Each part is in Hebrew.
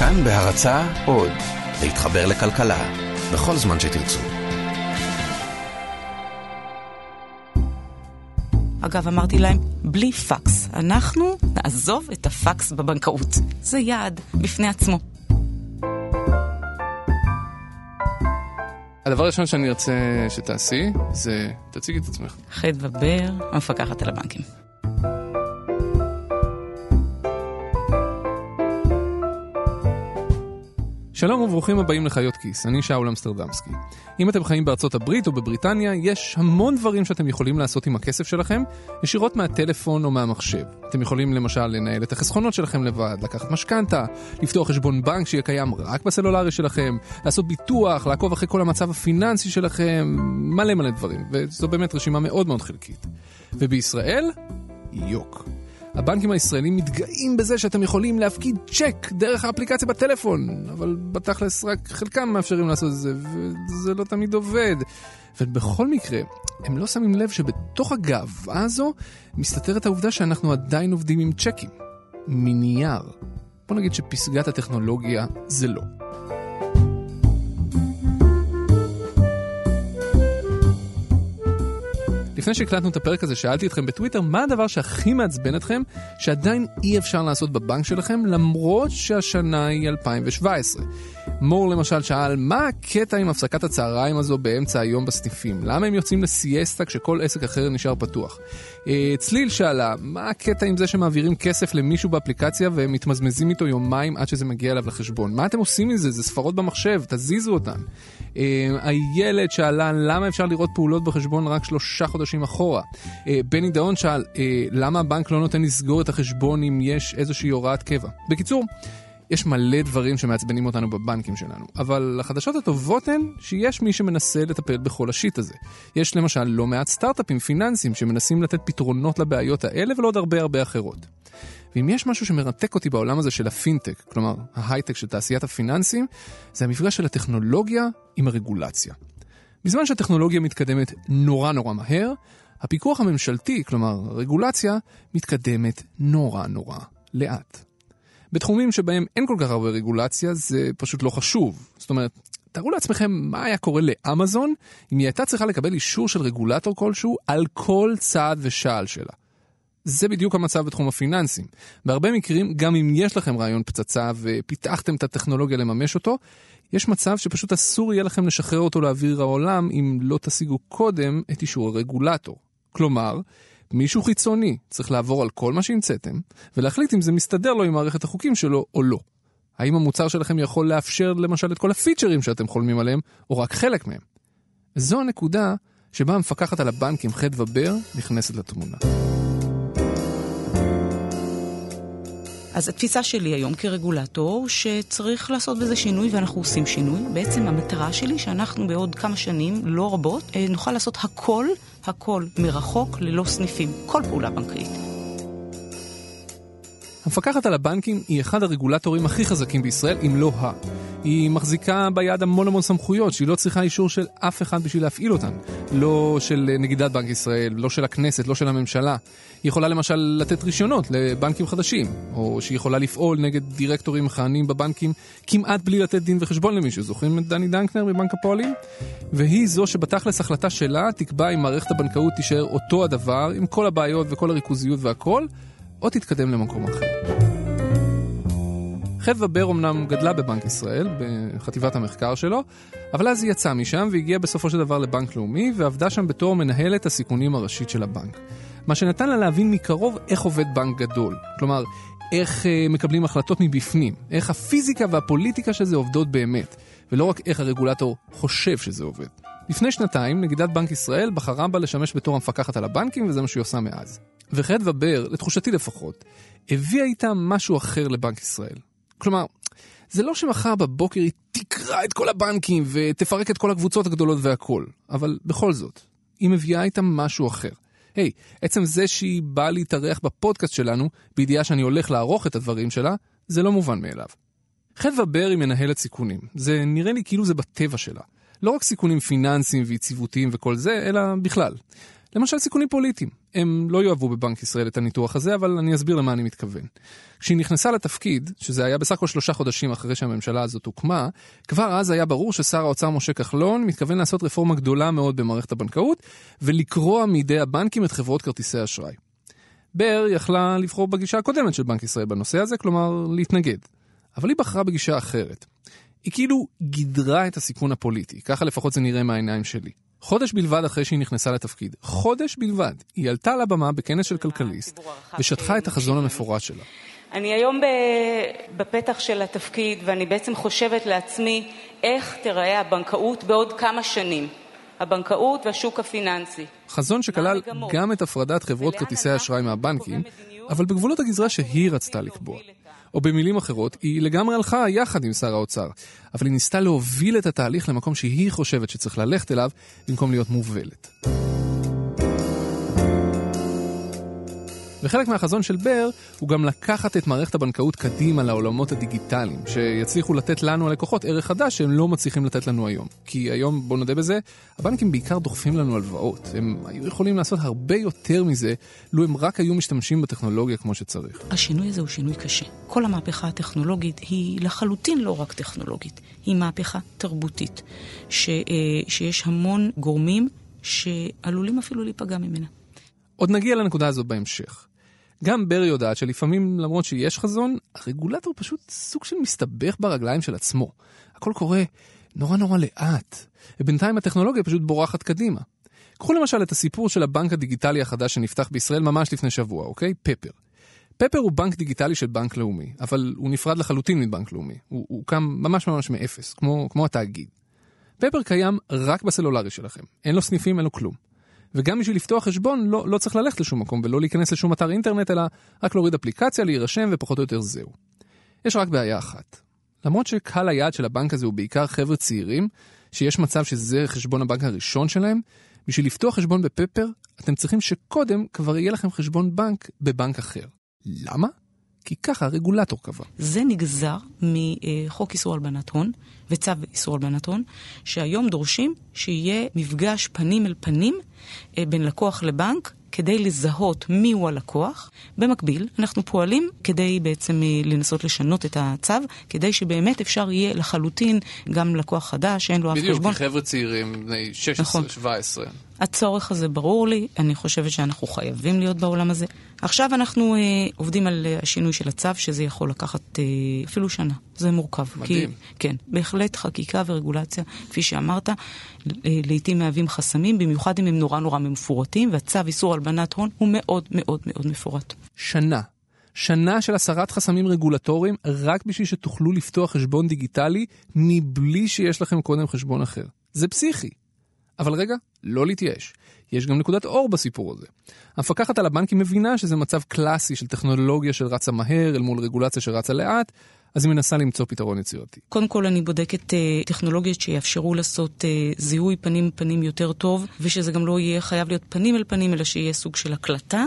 כאן בהרצה עוד, להתחבר לכלכלה, בכל זמן שתרצו. אגב, אמרתי להם, בלי פקס. אנחנו נעזוב את הפקס בבנקאות. זה יעד בפני עצמו. הדבר הראשון שאני ארצה שתעשי, זה תציגי את עצמך. חדווה בר, המפקחת על הבנקים. שלום וברוכים הבאים לחיות כיס, אני שאול אמסטרדמסקי. אם אתם חיים בארצות הברית או בבריטניה, יש המון דברים שאתם יכולים לעשות עם הכסף שלכם, ישירות מהטלפון או מהמחשב. אתם יכולים למשל לנהל את החסכונות שלכם לבד, לקחת משכנתה, לפתוח חשבון בנק שיהיה קיים רק בסלולרי שלכם, לעשות ביטוח, לעקוב אחרי כל המצב הפיננסי שלכם, מלא מלא דברים, וזו באמת רשימה מאוד מאוד חלקית. ובישראל, יוק. הבנקים הישראלים מתגאים בזה שאתם יכולים להפקיד צ'ק דרך האפליקציה בטלפון, אבל בתכלס רק חלקם מאפשרים לעשות את זה, וזה לא תמיד עובד. ובכל מקרה, הם לא שמים לב שבתוך הגאווה הזו מסתתרת העובדה שאנחנו עדיין עובדים עם צ'קים, מנייר. בוא נגיד שפסגת הטכנולוגיה זה לא. לפני שהקלטנו את הפרק הזה, שאלתי אתכם בטוויטר, מה הדבר שהכי מעצבן אתכם, שעדיין אי אפשר לעשות בבנק שלכם, למרות שהשנה היא 2017. מור למשל שאל, מה הקטע עם הפסקת הצהריים הזו באמצע היום בסניפים? למה הם יוצאים לסיאסטה כשכל עסק אחר נשאר פתוח? אה, צליל שאלה, מה הקטע עם זה שמעבירים כסף למישהו באפליקציה והם מתמזמזים איתו יומיים עד שזה מגיע אליו לחשבון? מה אתם עושים עם זה? ספרות במחשב, תזיזו אותן. אה, הילד שאלה, למה אפשר לראות פעולות בחשבון רק שלושה חודשים אחורה? אה, בני דאון שאל, למה הבנק לא נותן לסגור את החשבון אם יש איזושהי הוראת קבע? בקיצור, יש מלא דברים שמעצבנים אותנו בבנקים שלנו, אבל החדשות הטובות הן שיש מי שמנסה לטפל בכל השיט הזה. יש למשל לא מעט סטארט-אפים פיננסיים שמנסים לתת פתרונות לבעיות האלה ולעוד הרבה הרבה אחרות. ואם יש משהו שמרתק אותי בעולם הזה של הפינטק, כלומר ההייטק של תעשיית הפיננסים, זה המפגש של הטכנולוגיה עם הרגולציה. בזמן שהטכנולוגיה מתקדמת נורא נורא מהר, הפיקוח הממשלתי, כלומר רגולציה, מתקדמת נורא נורא לאט. בתחומים שבהם אין כל כך הרבה רגולציה זה פשוט לא חשוב. זאת אומרת, תארו לעצמכם מה היה קורה לאמזון אם היא הייתה צריכה לקבל אישור של רגולטור כלשהו על כל צעד ושעל שלה. זה בדיוק המצב בתחום הפיננסים. בהרבה מקרים, גם אם יש לכם רעיון פצצה ופיתחתם את הטכנולוגיה לממש אותו, יש מצב שפשוט אסור יהיה לכם לשחרר אותו לאוויר העולם אם לא תשיגו קודם את אישור הרגולטור. כלומר, מישהו חיצוני צריך לעבור על כל מה שהמצאתם, ולהחליט אם זה מסתדר לו עם מערכת החוקים שלו או לא. האם המוצר שלכם יכול לאפשר למשל את כל הפיצ'רים שאתם חולמים עליהם, או רק חלק מהם? זו הנקודה שבה המפקחת על הבנקים חדווה בר נכנסת לתמונה. אז התפיסה שלי היום כרגולטור, שצריך לעשות בזה שינוי, ואנחנו עושים שינוי. בעצם המטרה שלי, שאנחנו בעוד כמה שנים, לא רבות, אה, נוכל לעשות הכל, הכל מרחוק, ללא סניפים. כל פעולה בנקאית. המפקחת על הבנקים היא אחד הרגולטורים הכי חזקים בישראל, אם לא ה. היא מחזיקה ביד המון המון סמכויות שהיא לא צריכה אישור של אף אחד בשביל להפעיל אותן. לא של נגידת בנק ישראל, לא של הכנסת, לא של הממשלה. היא יכולה למשל לתת רישיונות לבנקים חדשים, או שהיא יכולה לפעול נגד דירקטורים מכהנים בבנקים כמעט בלי לתת דין וחשבון למישהו. זוכרים את דני דנקנר מבנק הפועלים? והיא זו שבתכלס החלטה שלה תקבע אם מערכת הבנקאות תישאר אותו הדבר, עם כל הבעיות וכל הריכוזיות והכל, או תתקדם למקום אחר. חדווה בר אמנם גדלה בבנק ישראל, בחטיבת המחקר שלו, אבל אז היא יצאה משם והגיעה בסופו של דבר לבנק לאומי, ועבדה שם בתור מנהלת הסיכונים הראשית של הבנק. מה שנתן לה להבין מקרוב איך עובד בנק גדול. כלומר, איך אה, מקבלים החלטות מבפנים, איך הפיזיקה והפוליטיקה של זה עובדות באמת, ולא רק איך הרגולטור חושב שזה עובד. לפני שנתיים, נגידת בנק ישראל בחרה בה לשמש בתור המפקחת על הבנקים, וזה מה שהיא עושה מאז. וחדווה בר, לתחושתי לפחות, הביאה איתה משהו אחר לבנק ישראל. כלומר, זה לא שמחר בבוקר היא תקרא את כל הבנקים ותפרק את כל הקבוצות הגדולות והכול, אבל בכל זאת, היא מביאה איתה משהו אחר. היי, hey, עצם זה שהיא באה להתארח בפודקאסט שלנו, בידיעה שאני הולך לערוך את הדברים שלה, זה לא מובן מאליו. חדווה בר היא מנהלת סיכונים. זה נראה לי כאילו זה בטבע שלה. לא רק סיכונים פיננסיים ויציבותיים וכל זה, אלא בכלל. למשל סיכונים פוליטיים. הם לא יאהבו בבנק ישראל את הניתוח הזה, אבל אני אסביר למה אני מתכוון. כשהיא נכנסה לתפקיד, שזה היה בסך הכל שלושה חודשים אחרי שהממשלה הזאת הוקמה, כבר אז היה ברור ששר האוצר משה כחלון מתכוון לעשות רפורמה גדולה מאוד במערכת הבנקאות, ולקרוע מידי הבנקים את חברות כרטיסי האשראי. בר יכלה לבחור בגישה הקודמת של בנק ישראל בנושא הזה, כלומר להתנגד. אבל היא בחרה בגישה אחרת. היא כאילו גידרה את הסיכון הפוליטי, ככה לפחות זה נראה מהעיניים שלי. חודש בלבד אחרי שהיא נכנסה לתפקיד, חודש בלבד, היא עלתה לבמה בכנס של כלכליסט ושטחה את החזון המפורט שלה. אני היום בפתח של התפקיד ואני בעצם חושבת לעצמי איך תיראה הבנקאות בעוד כמה שנים. הבנקאות והשוק הפיננסי. חזון שכלל גם את הפרדת חברות כרטיסי האשראי מהבנקים, אבל בגבולות הגזרה שהיא רצתה לקבוע. או במילים אחרות, היא לגמרי הלכה יחד עם שר האוצר, אבל היא ניסתה להוביל את התהליך למקום שהיא חושבת שצריך ללכת אליו, במקום להיות מובלת. וחלק מהחזון של בר הוא גם לקחת את מערכת הבנקאות קדימה לעולמות הדיגיטליים, שיצליחו לתת לנו הלקוחות ערך חדש שהם לא מצליחים לתת לנו היום. כי היום, בואו נודה בזה, הבנקים בעיקר דוחפים לנו הלוואות. הם היו יכולים לעשות הרבה יותר מזה, לו הם רק היו משתמשים בטכנולוגיה כמו שצריך. השינוי הזה הוא שינוי קשה. כל המהפכה הטכנולוגית היא לחלוטין לא רק טכנולוגית, היא מהפכה תרבותית, ש, אה, שיש המון גורמים שעלולים אפילו להיפגע ממנה. עוד נגיע לנקודה הזו בהמשך. גם ברי יודעת שלפעמים, למרות שיש חזון, הרגולטור פשוט סוג של מסתבך ברגליים של עצמו. הכל קורה נורא נורא לאט, ובינתיים הטכנולוגיה פשוט בורחת קדימה. קחו למשל את הסיפור של הבנק הדיגיטלי החדש שנפתח בישראל ממש לפני שבוע, אוקיי? פפר. פפר הוא בנק דיגיטלי של בנק לאומי, אבל הוא נפרד לחלוטין מבנק לאומי. הוא הוקם ממש ממש מאפס, כמו, כמו התאגיד. פפר קיים רק בסלולרי שלכם, אין לו סניפים, אין לו כלום. וגם בשביל לפתוח חשבון לא, לא צריך ללכת לשום מקום ולא להיכנס לשום אתר אינטרנט, אלא רק להוריד אפליקציה, להירשם ופחות או יותר זהו. יש רק בעיה אחת. למרות שקהל היעד של הבנק הזה הוא בעיקר חבר'ה צעירים, שיש מצב שזה חשבון הבנק הראשון שלהם, בשביל לפתוח חשבון בפפר, אתם צריכים שקודם כבר יהיה לכם חשבון בנק בבנק אחר. למה? כי ככה הרגולטור קבע. זה נגזר מחוק איסור הלבנת הון וצו איסור הלבנת הון, שהיום דורשים שיהיה מפגש פנים אל פנים אה, בין לקוח לבנק כדי לזהות מיהו הלקוח. במקביל, אנחנו פועלים כדי בעצם אה, לנסות לשנות את הצו, כדי שבאמת אפשר יהיה לחלוטין גם לקוח חדש, שאין לו אף חשבון. בדיוק, חבר'ה צעירים, בני 16-17. נכון. הצורך הזה ברור לי, אני חושבת שאנחנו חייבים להיות בעולם הזה. עכשיו אנחנו אה, עובדים על אה, השינוי של הצו, שזה יכול לקחת אה, אפילו שנה. זה מורכב. מדהים. כי, כן, בהחלט חקיקה ורגולציה, כפי שאמרת, אה, לעיתים מהווים חסמים, במיוחד אם הם נורא נורא מפורטים, והצו איסור הלבנת הון הוא מאוד מאוד מאוד מפורט. שנה. שנה של הסרת חסמים רגולטוריים רק בשביל שתוכלו לפתוח חשבון דיגיטלי מבלי שיש לכם קודם חשבון אחר. זה פסיכי. אבל רגע, לא להתייאש. יש גם נקודת אור בסיפור הזה. המפקחת על הבנקים מבינה שזה מצב קלאסי של טכנולוגיה שרצה מהר אל מול רגולציה שרצה לאט, אז היא מנסה למצוא פתרון יצירתי. קודם כל אני בודקת uh, טכנולוגיות שיאפשרו לעשות uh, זיהוי פנים פנים יותר טוב, ושזה גם לא יהיה חייב להיות פנים אל פנים, אלא שיהיה סוג של הקלטה.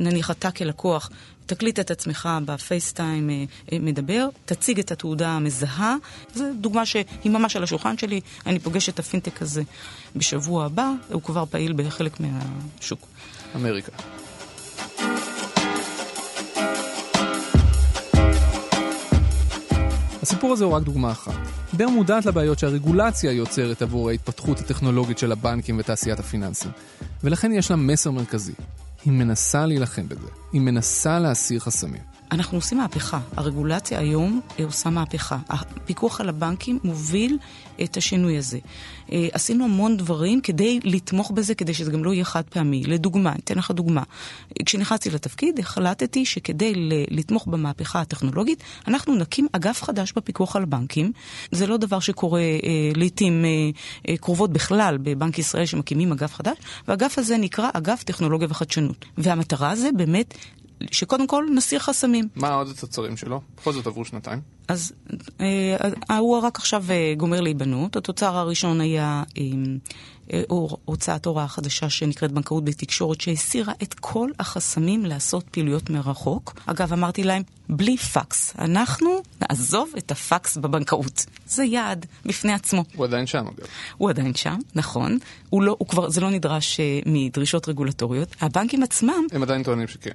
נניח אתה כלקוח תקליט את עצמך בפייסטיים אה, אה, מדבר, תציג את התעודה המזהה. זו דוגמה שהיא ממש על השולחן שלי. אני פוגשת את הפינטק הזה בשבוע הבא, הוא כבר פעיל בחלק מהשוק. אמריקה. הסיפור הזה הוא רק דוגמה אחת. בר מודעת לבעיות שהרגולציה יוצרת עבור ההתפתחות הטכנולוגית של הבנקים ותעשיית הפיננסים, ולכן יש לה מסר מרכזי. היא מנסה להילחם בזה, היא מנסה להסיר חסמים. אנחנו עושים מהפכה. הרגולציה היום עושה מהפכה. הפיקוח על הבנקים מוביל את השינוי הזה. אה, עשינו המון דברים כדי לתמוך בזה, כדי שזה גם לא יהיה חד פעמי. לדוגמה, אתן לך דוגמה. כשנכנסתי לתפקיד, החלטתי שכדי לתמוך במהפכה הטכנולוגית, אנחנו נקים אגף חדש בפיקוח על הבנקים. זה לא דבר שקורה אה, לעיתים אה, אה, קרובות בכלל בבנק ישראל, שמקימים אגף חדש, והאגף הזה נקרא אגף טכנולוגיה וחדשנות. והמטרה זה באמת שקודם כל נסיר חסמים. מה עוד התוצרים שלו? בכל זאת עברו שנתיים. אז אה, הוא רק עכשיו אה, גומר להיבנות. התוצר הראשון היה אה, אה, הוצאת הוראה חדשה שנקראת בנקאות בתקשורת, שהסירה את כל החסמים לעשות פעילויות מרחוק. אגב, אמרתי להם, בלי פקס. אנחנו נעזוב את הפקס בבנקאות. זה יעד בפני עצמו. הוא עדיין שם, אגב. הוא עדיין שם, נכון. הוא לא, הוא כבר, זה לא נדרש uh, מדרישות רגולטוריות. הבנקים עצמם... הם עדיין טוענים שכן.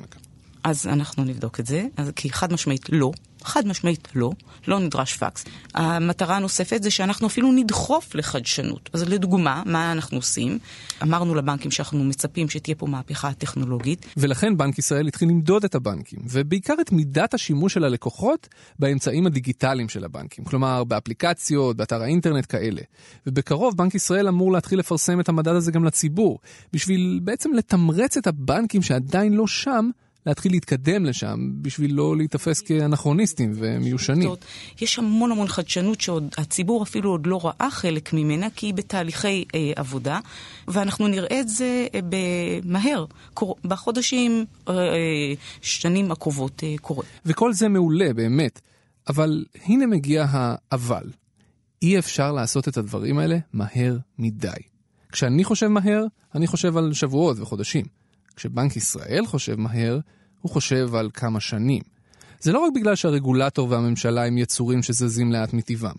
אז אנחנו נבדוק את זה, כי חד משמעית לא. חד משמעית לא, לא נדרש פקס. המטרה הנוספת זה שאנחנו אפילו נדחוף לחדשנות. אז לדוגמה, מה אנחנו עושים? אמרנו לבנקים שאנחנו מצפים שתהיה פה מהפכה טכנולוגית. ולכן בנק ישראל התחיל למדוד את הבנקים, ובעיקר את מידת השימוש של הלקוחות באמצעים הדיגיטליים של הבנקים. כלומר, באפליקציות, באתר האינטרנט כאלה. ובקרוב בנק ישראל אמור להתחיל לפרסם את המדד הזה גם לציבור, בשביל בעצם לתמרץ את הבנקים שעדיין לא שם, להתחיל להתקדם לשם בשביל לא להיתפס כאנכרוניסטים ומיושנים. יש המון המון חדשנות שהציבור אפילו עוד לא ראה חלק ממנה, כי היא בתהליכי אה, עבודה, ואנחנו נראה את זה אה, מהר, קור... בחודשים, אה, שנים הקרובות אה, קורה. וכל זה מעולה, באמת. אבל הנה מגיע האבל. אי אפשר לעשות את הדברים האלה מהר מדי. כשאני חושב מהר, אני חושב על שבועות וחודשים. כשבנק ישראל חושב מהר, הוא חושב על כמה שנים. זה לא רק בגלל שהרגולטור והממשלה הם יצורים שזזים לאט מטבעם,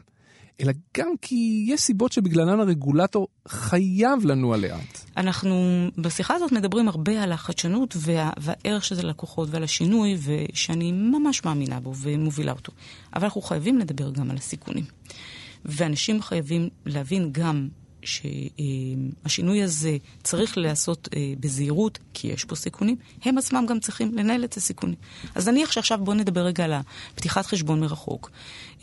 אלא גם כי יש סיבות שבגללן הרגולטור חייב לנוע לאט. אנחנו בשיחה הזאת מדברים הרבה על החדשנות וה, והערך של זה ללקוחות ועל השינוי, ושאני ממש מאמינה בו ומובילה אותו. אבל אנחנו חייבים לדבר גם על הסיכונים. ואנשים חייבים להבין גם שהשינוי הזה צריך להיעשות אה, בזהירות, כי יש פה סיכונים, הם עצמם גם צריכים לנהל את הסיכונים. אז נניח שעכשיו בואו נדבר רגע על פתיחת חשבון מרחוק.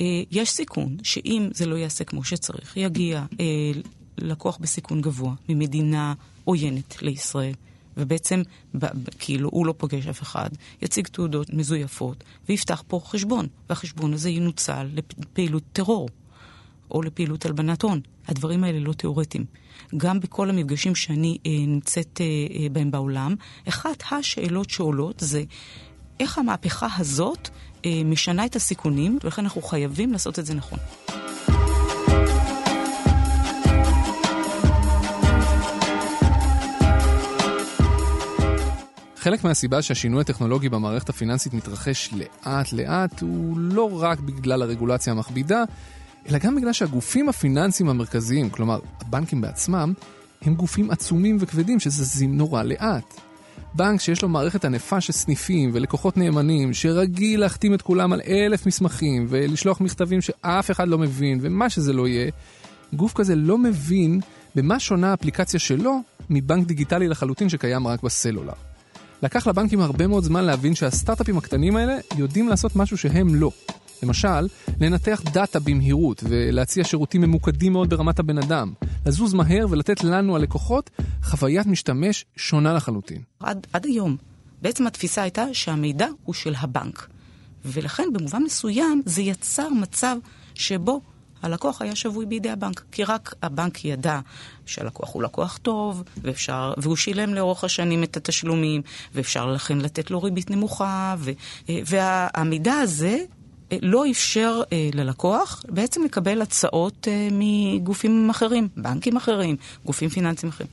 אה, יש סיכון שאם זה לא ייעשה כמו שצריך, יגיע אה, לקוח בסיכון גבוה ממדינה עוינת לישראל. ובעצם, כאילו, הוא לא פוגש אף אחד, יציג תעודות מזויפות ויפתח פה חשבון, והחשבון הזה ינוצל לפעילות טרור. או לפעילות הלבנת הון. הדברים האלה לא תיאורטיים. גם בכל המפגשים שאני אה, נמצאת אה, אה, בהם בעולם, אחת השאלות שעולות זה איך המהפכה הזאת אה, משנה את הסיכונים, ולכן אנחנו חייבים לעשות את זה נכון. חלק מהסיבה שהשינוי הטכנולוגי במערכת הפיננסית מתרחש לאט-לאט הוא לא רק בגלל הרגולציה המכבידה, אלא גם בגלל שהגופים הפיננסיים המרכזיים, כלומר הבנקים בעצמם, הם גופים עצומים וכבדים שזזים נורא לאט. בנק שיש לו מערכת ענפה של סניפים ולקוחות נאמנים, שרגיל להחתים את כולם על אלף מסמכים ולשלוח מכתבים שאף אחד לא מבין ומה שזה לא יהיה, גוף כזה לא מבין במה שונה האפליקציה שלו מבנק דיגיטלי לחלוטין שקיים רק בסלולר. לקח לבנקים הרבה מאוד זמן להבין שהסטארט-אפים הקטנים האלה יודעים לעשות משהו שהם לא. למשל, לנתח דאטה במהירות ולהציע שירותים ממוקדים מאוד ברמת הבן אדם, לזוז מהר ולתת לנו, הלקוחות, חוויית משתמש שונה לחלוטין. עד, עד היום, בעצם התפיסה הייתה שהמידע הוא של הבנק. ולכן במובן מסוים זה יצר מצב שבו הלקוח היה שבוי בידי הבנק, כי רק הבנק ידע שהלקוח הוא לקוח טוב, ואפשר, והוא שילם לאורך השנים את התשלומים, ואפשר לכן לתת לו ריבית נמוכה, ו, אה, והמידע הזה לא אפשר אה, ללקוח בעצם לקבל הצעות אה, מגופים אחרים, בנקים אחרים, גופים פיננסיים אחרים.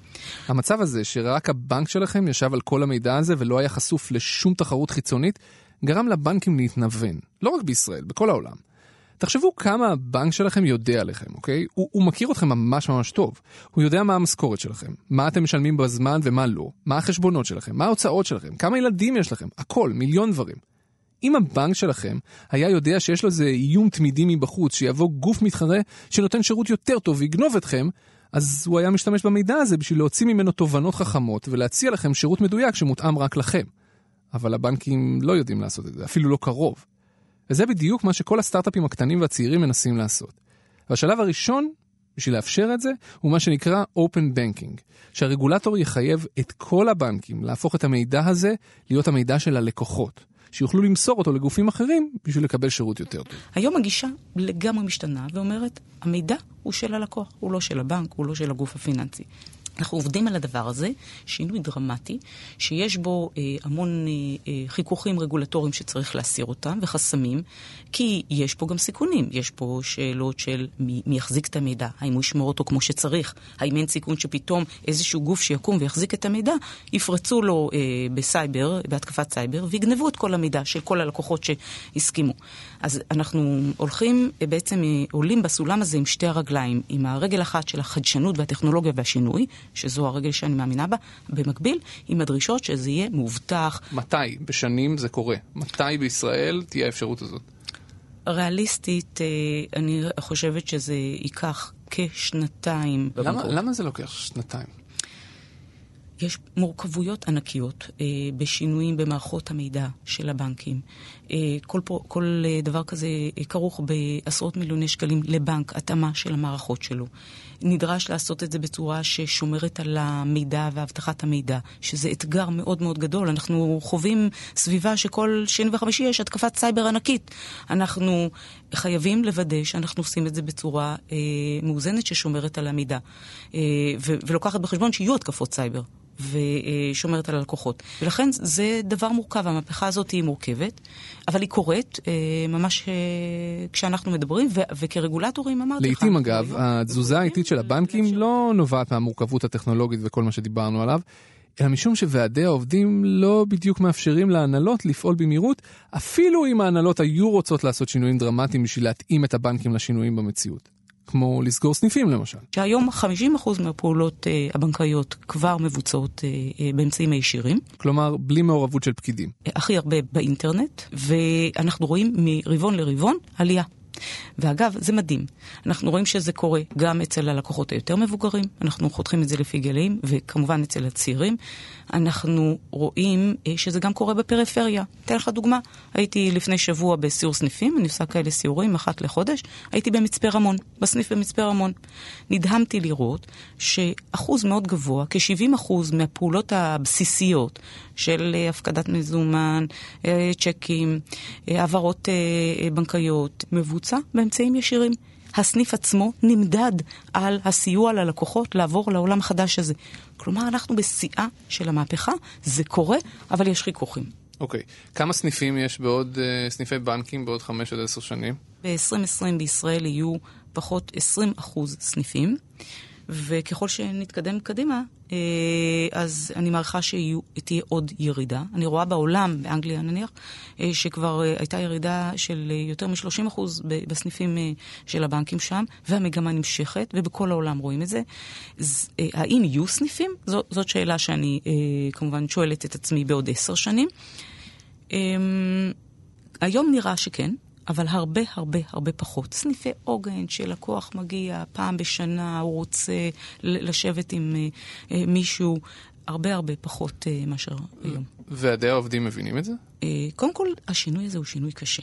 המצב הזה שרק הבנק שלכם ישב על כל המידע הזה ולא היה חשוף לשום תחרות חיצונית, גרם לבנקים להתנוון. לא רק בישראל, בכל העולם. תחשבו כמה הבנק שלכם יודע עליכם, אוקיי? הוא, הוא מכיר אתכם ממש ממש טוב. הוא יודע מה המשכורת שלכם, מה אתם משלמים בזמן ומה לא, מה החשבונות שלכם, מה ההוצאות שלכם, כמה ילדים יש לכם, הכל, מיליון דברים. אם הבנק שלכם היה יודע שיש לו איזה איום תמידי מבחוץ, שיבוא גוף מתחרה שנותן שירות יותר טוב ויגנוב אתכם, אז הוא היה משתמש במידע הזה בשביל להוציא ממנו תובנות חכמות ולהציע לכם שירות מדויק שמותאם רק לכם. אבל הבנקים לא יודעים לעשות את זה, אפילו לא קרוב. וזה בדיוק מה שכל הסטארט-אפים הקטנים והצעירים מנסים לעשות. והשלב הראשון, בשביל לאפשר את זה, הוא מה שנקרא Open Banking, שהרגולטור יחייב את כל הבנקים להפוך את המידע הזה להיות המידע של הלקוחות. שיוכלו למסור אותו לגופים אחרים בשביל לקבל שירות יותר טוב. היום הגישה לגמרי משתנה ואומרת, המידע הוא של הלקוח, הוא לא של הבנק, הוא לא של הגוף הפיננסי. אנחנו עובדים על הדבר הזה, שינוי דרמטי, שיש בו אה, המון אה, אה, חיכוכים רגולטוריים שצריך להסיר אותם, וחסמים, כי יש פה גם סיכונים. יש פה שאלות של מי, מי יחזיק את המידע, האם הוא ישמור אותו כמו שצריך, האם אין סיכון שפתאום איזשהו גוף שיקום ויחזיק את המידע, יפרצו לו אה, בסייבר, בהתקפת סייבר, ויגנבו את כל המידע של כל הלקוחות שהסכימו. אז אנחנו הולכים, אה, בעצם אה, עולים בסולם הזה עם שתי הרגליים, עם הרגל אחת של החדשנות והטכנולוגיה והשינוי, שזו הרגל שאני מאמינה בה, במקביל עם הדרישות שזה יהיה מאובטח. מתי בשנים זה קורה? מתי בישראל תהיה האפשרות הזאת? ריאליסטית, אה, אני חושבת שזה ייקח כשנתיים. למה, למה זה לוקח שנתיים? יש מורכבויות ענקיות אה, בשינויים במערכות המידע של הבנקים. אה, כל, פה, כל אה, דבר כזה אה, כרוך בעשרות מיליוני שקלים לבנק, התאמה של המערכות שלו. נדרש לעשות את זה בצורה ששומרת על המידע ואבטחת המידע, שזה אתגר מאוד מאוד גדול. אנחנו חווים סביבה שכל שני וחמישי יש התקפת סייבר ענקית. אנחנו חייבים לוודא שאנחנו עושים את זה בצורה אה, מאוזנת ששומרת על המידע, אה, ולוקחת בחשבון שיהיו התקפות סייבר. ושומרת על הלקוחות. ולכן זה דבר מורכב, המהפכה הזאת היא מורכבת, אבל היא קורית אה, ממש אה, כשאנחנו מדברים, ו- וכרגולטורים אמרתי לך... לעתים אגב, התזוזה האיטית של הבנקים לא נובעת מהמורכבות הטכנולוגית וכל מה שדיברנו עליו. אלא משום שוועדי העובדים לא בדיוק מאפשרים להנהלות לפעול במהירות, אפילו אם ההנהלות היו רוצות לעשות שינויים דרמטיים בשביל להתאים את הבנקים לשינויים במציאות. כמו לסגור סניפים למשל. שהיום 50% מהפעולות אה, הבנקאיות כבר מבוצעות אה, אה, באמצעים הישירים. כלומר, בלי מעורבות של פקידים. הכי הרבה באינטרנט, ואנחנו רואים מרבעון לרבעון עלייה. ואגב, זה מדהים. אנחנו רואים שזה קורה גם אצל הלקוחות היותר מבוגרים, אנחנו חותכים את זה לפי גילאים, וכמובן אצל הצעירים. אנחנו רואים אה, שזה גם קורה בפריפריה. אתן לך דוגמה, הייתי לפני שבוע בסיור סניפים, אני עושה כאלה סיורים אחת לחודש, הייתי במצפה רמון, בסניף במצפה רמון. נדהמתי לראות שאחוז מאוד גבוה, כ-70 אחוז מהפעולות הבסיסיות של אה, הפקדת מזומן, אה, צ'קים, העברות בנקאיות, מבוצע באמצעים ישירים. הסניף עצמו נמדד על הסיוע ללקוחות לעבור לעולם החדש הזה. כלומר, אנחנו בשיאה של המהפכה, זה קורה, אבל יש חיכוכים. אוקיי. Okay. כמה סניפים יש בעוד, uh, סניפי בנקים בעוד 5 עד 10 שנים? ב-2020 בישראל יהיו פחות 20 אחוז סניפים. וככל שנתקדם קדימה, אה, אז אני מעריכה שתהיה עוד ירידה. אני רואה בעולם, באנגליה נניח, אה, שכבר אה, הייתה ירידה של יותר מ-30% בסניפים של הבנקים שם, והמגמה נמשכת, ובכל העולם רואים את זה. האם יהיו סניפים? זאת, זאת שאלה שאני כמובן שואלת את עצמי בעוד עשר שנים. היום נראה שכן. אבל הרבה הרבה הרבה פחות. סניפי עוגן שלקוח מגיע פעם בשנה, הוא רוצה לשבת עם אה, אה, מישהו, הרבה הרבה פחות אה, מאשר היום. ועדי העובדים מבינים את זה? קודם כל, השינוי הזה הוא שינוי קשה.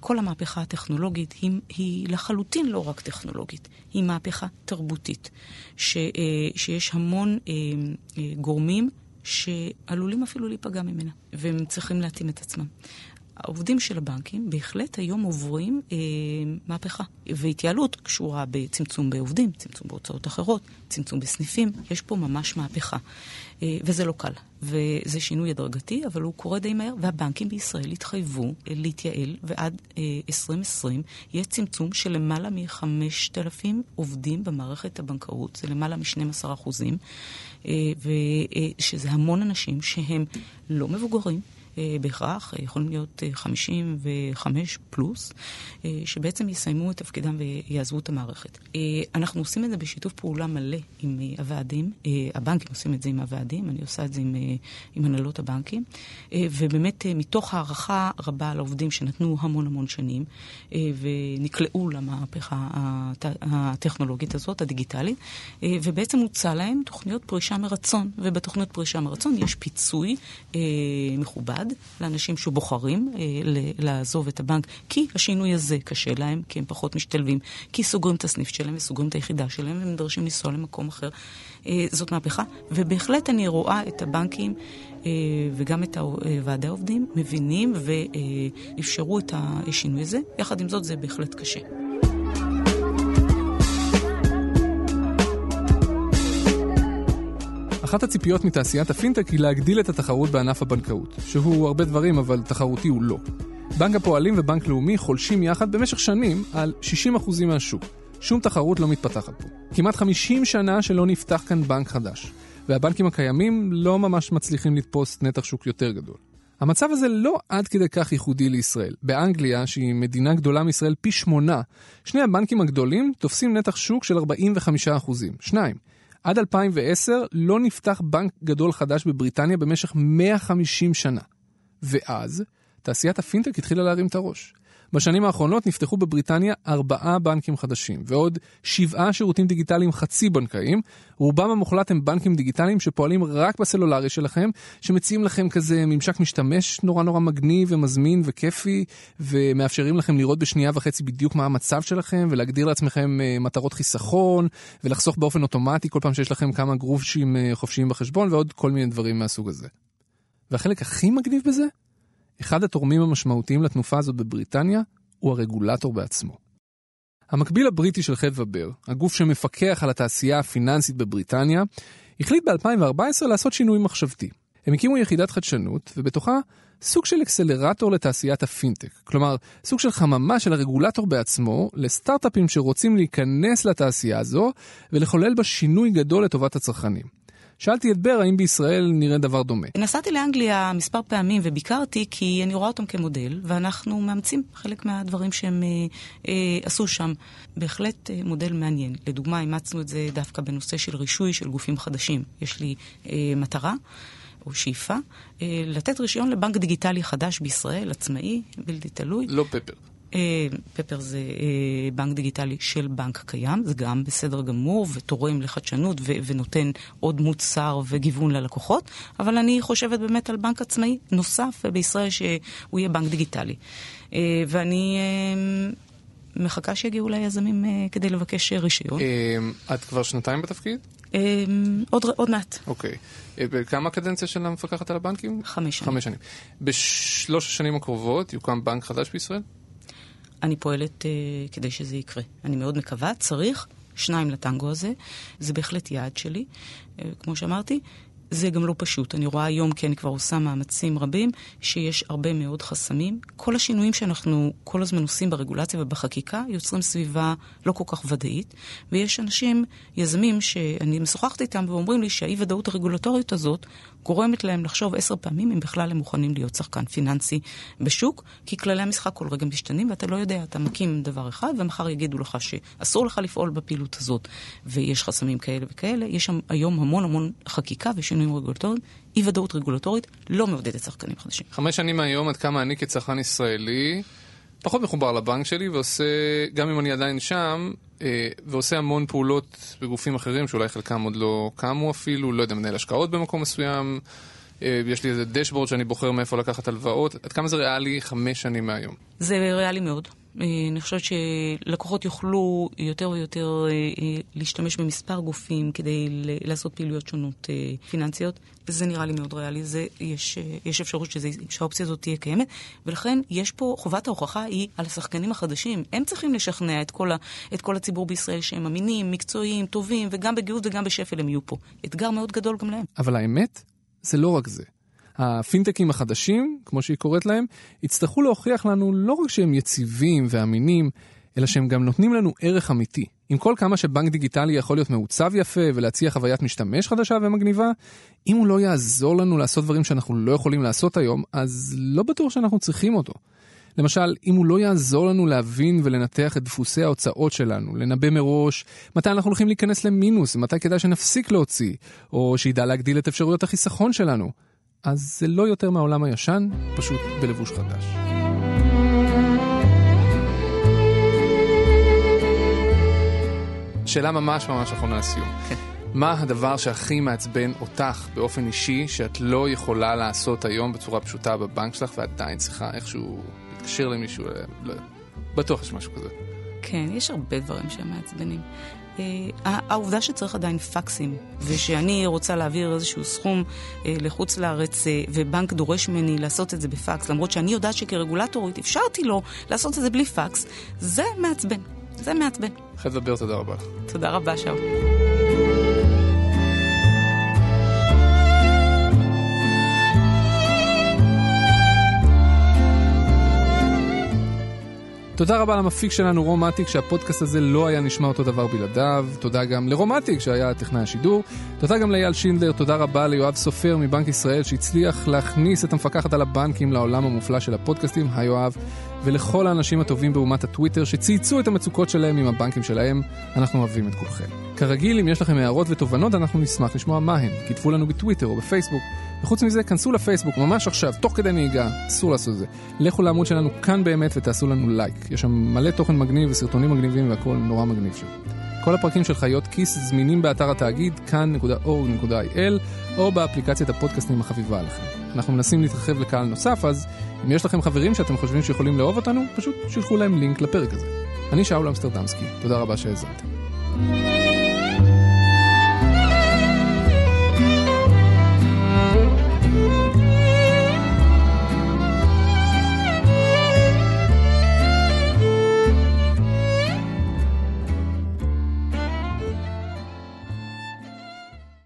כל המהפכה הטכנולוגית היא, היא לחלוטין לא רק טכנולוגית, היא מהפכה תרבותית, ש, שיש המון גורמים שעלולים אפילו להיפגע ממנה, והם צריכים להתאים את עצמם. העובדים של הבנקים בהחלט היום עוברים אה, מהפכה. והתייעלות קשורה בצמצום בעובדים, צמצום בהוצאות אחרות, צמצום בסניפים, יש פה ממש מהפכה. אה, וזה לא קל. וזה שינוי הדרגתי, אבל הוא קורה די מהר, והבנקים בישראל התחייבו אה, להתייעל, ועד אה, 2020 יהיה צמצום של למעלה מ-5,000 עובדים במערכת הבנקאות, זה למעלה מ-12 אחוזים, אה, ושזה אה, המון אנשים שהם לא מבוגרים. אה, בהכרח, אה, יכולים להיות 55 אה, פלוס, שבעצם יסיימו את תפקידם ויעזבו את המערכת. אנחנו עושים את זה בשיתוף פעולה מלא עם הוועדים, הבנקים עושים את זה עם הוועדים, אני עושה את זה עם, עם הנהלות הבנקים, ובאמת מתוך הערכה רבה לעובדים שנתנו המון המון שנים, ונקלעו למהפכה הטכנולוגית הזאת, הדיגיטלית, ובעצם הוצע להם תוכניות פרישה מרצון, ובתוכניות פרישה מרצון יש פיצוי מכובד. לאנשים שבוחרים אה, לעזוב את הבנק, כי השינוי הזה קשה להם, כי הם פחות משתלבים, כי סוגרים את הסניף שלהם וסוגרים את היחידה שלהם ונדרשים לנסוע למקום אחר. אה, זאת מהפכה, ובהחלט אני רואה את הבנקים אה, וגם את אה, ועדי העובדים מבינים ואפשרו את השינוי הזה. יחד עם זאת זה בהחלט קשה. אחת הציפיות מתעשיית הפינטק היא להגדיל את התחרות בענף הבנקאות, שהוא הרבה דברים אבל תחרותי הוא לא. בנק הפועלים ובנק לאומי חולשים יחד במשך שנים על 60% מהשוק. שום תחרות לא מתפתחת פה. כמעט 50 שנה שלא נפתח כאן בנק חדש, והבנקים הקיימים לא ממש מצליחים לתפוס נתח שוק יותר גדול. המצב הזה לא עד כדי כך ייחודי לישראל. באנגליה, שהיא מדינה גדולה מישראל פי שמונה, שני הבנקים הגדולים תופסים נתח שוק של 45%. שניים. עד 2010 לא נפתח בנק גדול חדש בבריטניה במשך 150 שנה. ואז, תעשיית הפינטק התחילה להרים את הראש. בשנים האחרונות נפתחו בבריטניה ארבעה בנקים חדשים, ועוד שבעה שירותים דיגיטליים חצי בנקאיים, רובם המוחלט הם בנקים דיגיטליים שפועלים רק בסלולרי שלכם, שמציעים לכם כזה ממשק משתמש נורא נורא מגניב ומזמין וכיפי, ומאפשרים לכם לראות בשנייה וחצי בדיוק מה המצב שלכם, ולהגדיר לעצמכם אה, מטרות חיסכון, ולחסוך באופן אוטומטי כל פעם שיש לכם כמה גרושים אה, חופשיים בחשבון, ועוד כל מיני דברים מהסוג הזה. והחלק הכי מגניב בזה? אחד התורמים המשמעותיים לתנופה הזאת בבריטניה הוא הרגולטור בעצמו. המקביל הבריטי של חדווה בר, הגוף שמפקח על התעשייה הפיננסית בבריטניה, החליט ב-2014 לעשות שינוי מחשבתי. הם הקימו יחידת חדשנות, ובתוכה סוג של אקסלרטור לתעשיית הפינטק. כלומר, סוג של חממה של הרגולטור בעצמו לסטארט-אפים שרוצים להיכנס לתעשייה הזו ולחולל בה שינוי גדול לטובת הצרכנים. שאלתי את בר האם בישראל נראה דבר דומה. נסעתי לאנגליה מספר פעמים וביקרתי כי אני רואה אותם כמודל, ואנחנו מאמצים חלק מהדברים שהם אה, אה, עשו שם. בהחלט אה, מודל מעניין. לדוגמה, אימצנו את זה דווקא בנושא של רישוי של גופים חדשים. יש לי אה, מטרה. או שאיפה, אה, לתת רישיון לבנק דיגיטלי חדש בישראל, עצמאי, בלתי תלוי. לא פפר. אה, פפר זה אה, בנק דיגיטלי של בנק קיים, זה גם בסדר גמור ותורם לחדשנות ונותן עוד מוצר וגיוון ללקוחות, אבל אני חושבת באמת על בנק עצמאי נוסף בישראל שהוא יהיה בנק דיגיטלי. אה, ואני מחכה שיגיעו ליזמים כדי לבקש רישיון. את כבר שנתיים בתפקיד? עוד, עוד מעט. אוקיי. כמה קדנציה של המפקחת על הבנקים? חמש שנים. חמש שנים. בשלוש השנים הקרובות יוקם בנק חדש בישראל? אני פועלת uh, כדי שזה יקרה. אני מאוד מקווה, צריך שניים לטנגו הזה. זה בהחלט יעד שלי. Uh, כמו שאמרתי, זה גם לא פשוט. אני רואה היום, כי אני כבר עושה מאמצים רבים, שיש הרבה מאוד חסמים. כל השינויים שאנחנו כל הזמן עושים ברגולציה ובחקיקה יוצרים סביבה לא כל כך ודאית, ויש אנשים, יזמים, שאני משוחחת איתם ואומרים לי שהאי-ודאות הרגולטורית הזאת גורמת להם לחשוב עשר פעמים אם בכלל הם מוכנים להיות שחקן פיננסי בשוק, כי כללי המשחק כל רגע משתנים ואתה לא יודע, אתה מקים דבר אחד ומחר יגידו לך שאסור לך לפעול בפעילות הזאת ויש חסמים כאלה וכאלה. יש היום המון המון חקיקה ושינויים רגולטוריים. אי ודאות רגולטורית לא מעודדת שחקנים חדשים. חמש שנים מהיום עד כמה אני כצרכן ישראלי פחות מחובר לבנק שלי ועושה, גם אם אני עדיין שם, אה, ועושה המון פעולות בגופים אחרים שאולי חלקם עוד לא קמו אפילו, לא יודע, מנהל השקעות במקום מסוים. אה, יש לי איזה דשבורד שאני בוחר מאיפה לקחת הלוואות. עד כמה זה ריאלי חמש שנים מהיום? זה ריאלי מאוד. אה, אני חושבת שלקוחות יוכלו יותר ויותר אה, אה, להשתמש במספר גופים כדי לעשות פעילויות שונות פיננסיות, וזה נראה לי מאוד ריאלי. זה, יש, יש אפשרות שזה, שהאופציה הזאת תהיה קיימת, ולכן יש פה, חובת ההוכחה היא על השחקנים החדשים. הם צריכים לשכנע את כל, ה, את כל הציבור בישראל שהם אמינים, מקצועיים, טובים, וגם בגאות וגם בשפל הם יהיו פה. אתגר מאוד גדול גם להם. אבל האמת, זה לא רק זה. הפינטקים החדשים, כמו שהיא קוראת להם, יצטרכו להוכיח לנו לא רק שהם יציבים ואמינים, אלא שהם גם נותנים לנו ערך אמיתי. עם כל כמה שבנק דיגיטלי יכול להיות מעוצב יפה ולהציע חוויית משתמש חדשה ומגניבה, אם הוא לא יעזור לנו לעשות דברים שאנחנו לא יכולים לעשות היום, אז לא בטוח שאנחנו צריכים אותו. למשל, אם הוא לא יעזור לנו להבין ולנתח את דפוסי ההוצאות שלנו, לנבא מראש מתי אנחנו הולכים להיכנס למינוס ומתי כדאי שנפסיק להוציא, או שידע להגדיל את אפשרויות החיסכון שלנו, אז זה לא יותר מהעולם הישן, פשוט בלבוש חדש. שאלה ממש ממש אחרונה לסיום. מה הדבר שהכי מעצבן אותך באופן אישי, שאת לא יכולה לעשות היום בצורה פשוטה בבנק שלך, ועדיין צריכה איכשהו להתקשר למישהו, לא, בטוח יש משהו כזה. כן, יש הרבה דברים שהם מעצבנים. אה, העובדה שצריך עדיין פקסים, ושאני רוצה להעביר איזשהו סכום אה, לחוץ לארץ, אה, ובנק דורש ממני לעשות את זה בפקס, למרות שאני יודעת שכרגולטורית אפשרתי לו לעשות את זה בלי פקס, זה מעצבן. זה מעצבן. חדווה בר, תודה רבה. תודה רבה, שאול. תודה רבה למפיק שלנו רומטיק, שהפודקאסט הזה לא היה נשמע אותו דבר בלעדיו. תודה גם לרומטיק, שהיה טכנאי השידור. תודה גם לאייל שינדלר, תודה רבה ליואב סופר מבנק ישראל, שהצליח להכניס את המפקחת על הבנקים לעולם המופלא של הפודקאסטים. היי יואב. ולכל האנשים הטובים באומת הטוויטר שצייצו את המצוקות שלהם עם הבנקים שלהם, אנחנו אוהבים את כולכם. כרגיל, אם יש לכם הערות ותובנות, אנחנו נשמח לשמוע מה הן. כתבו לנו בטוויטר או בפייסבוק. וחוץ מזה, כנסו לפייסבוק ממש עכשיו, תוך כדי נהיגה, אסור לעשות את זה. לכו לעמוד שלנו כאן באמת ותעשו לנו לייק. יש שם מלא תוכן מגניב וסרטונים מגניבים והכל נורא מגניב שם. כל הפרקים של חיות כיס זמינים באתר התאגיד כאן.org.il או באפליקציית הפודקאסטים החביבה עליכם. אנחנו מנסים להתרחב לקהל נוסף, אז אם יש לכם חברים שאתם חושבים שיכולים לאהוב אותנו, פשוט שילחו להם לינק לפרק הזה. אני שאול אמסטרדמסקי, תודה רבה שהאזנתם.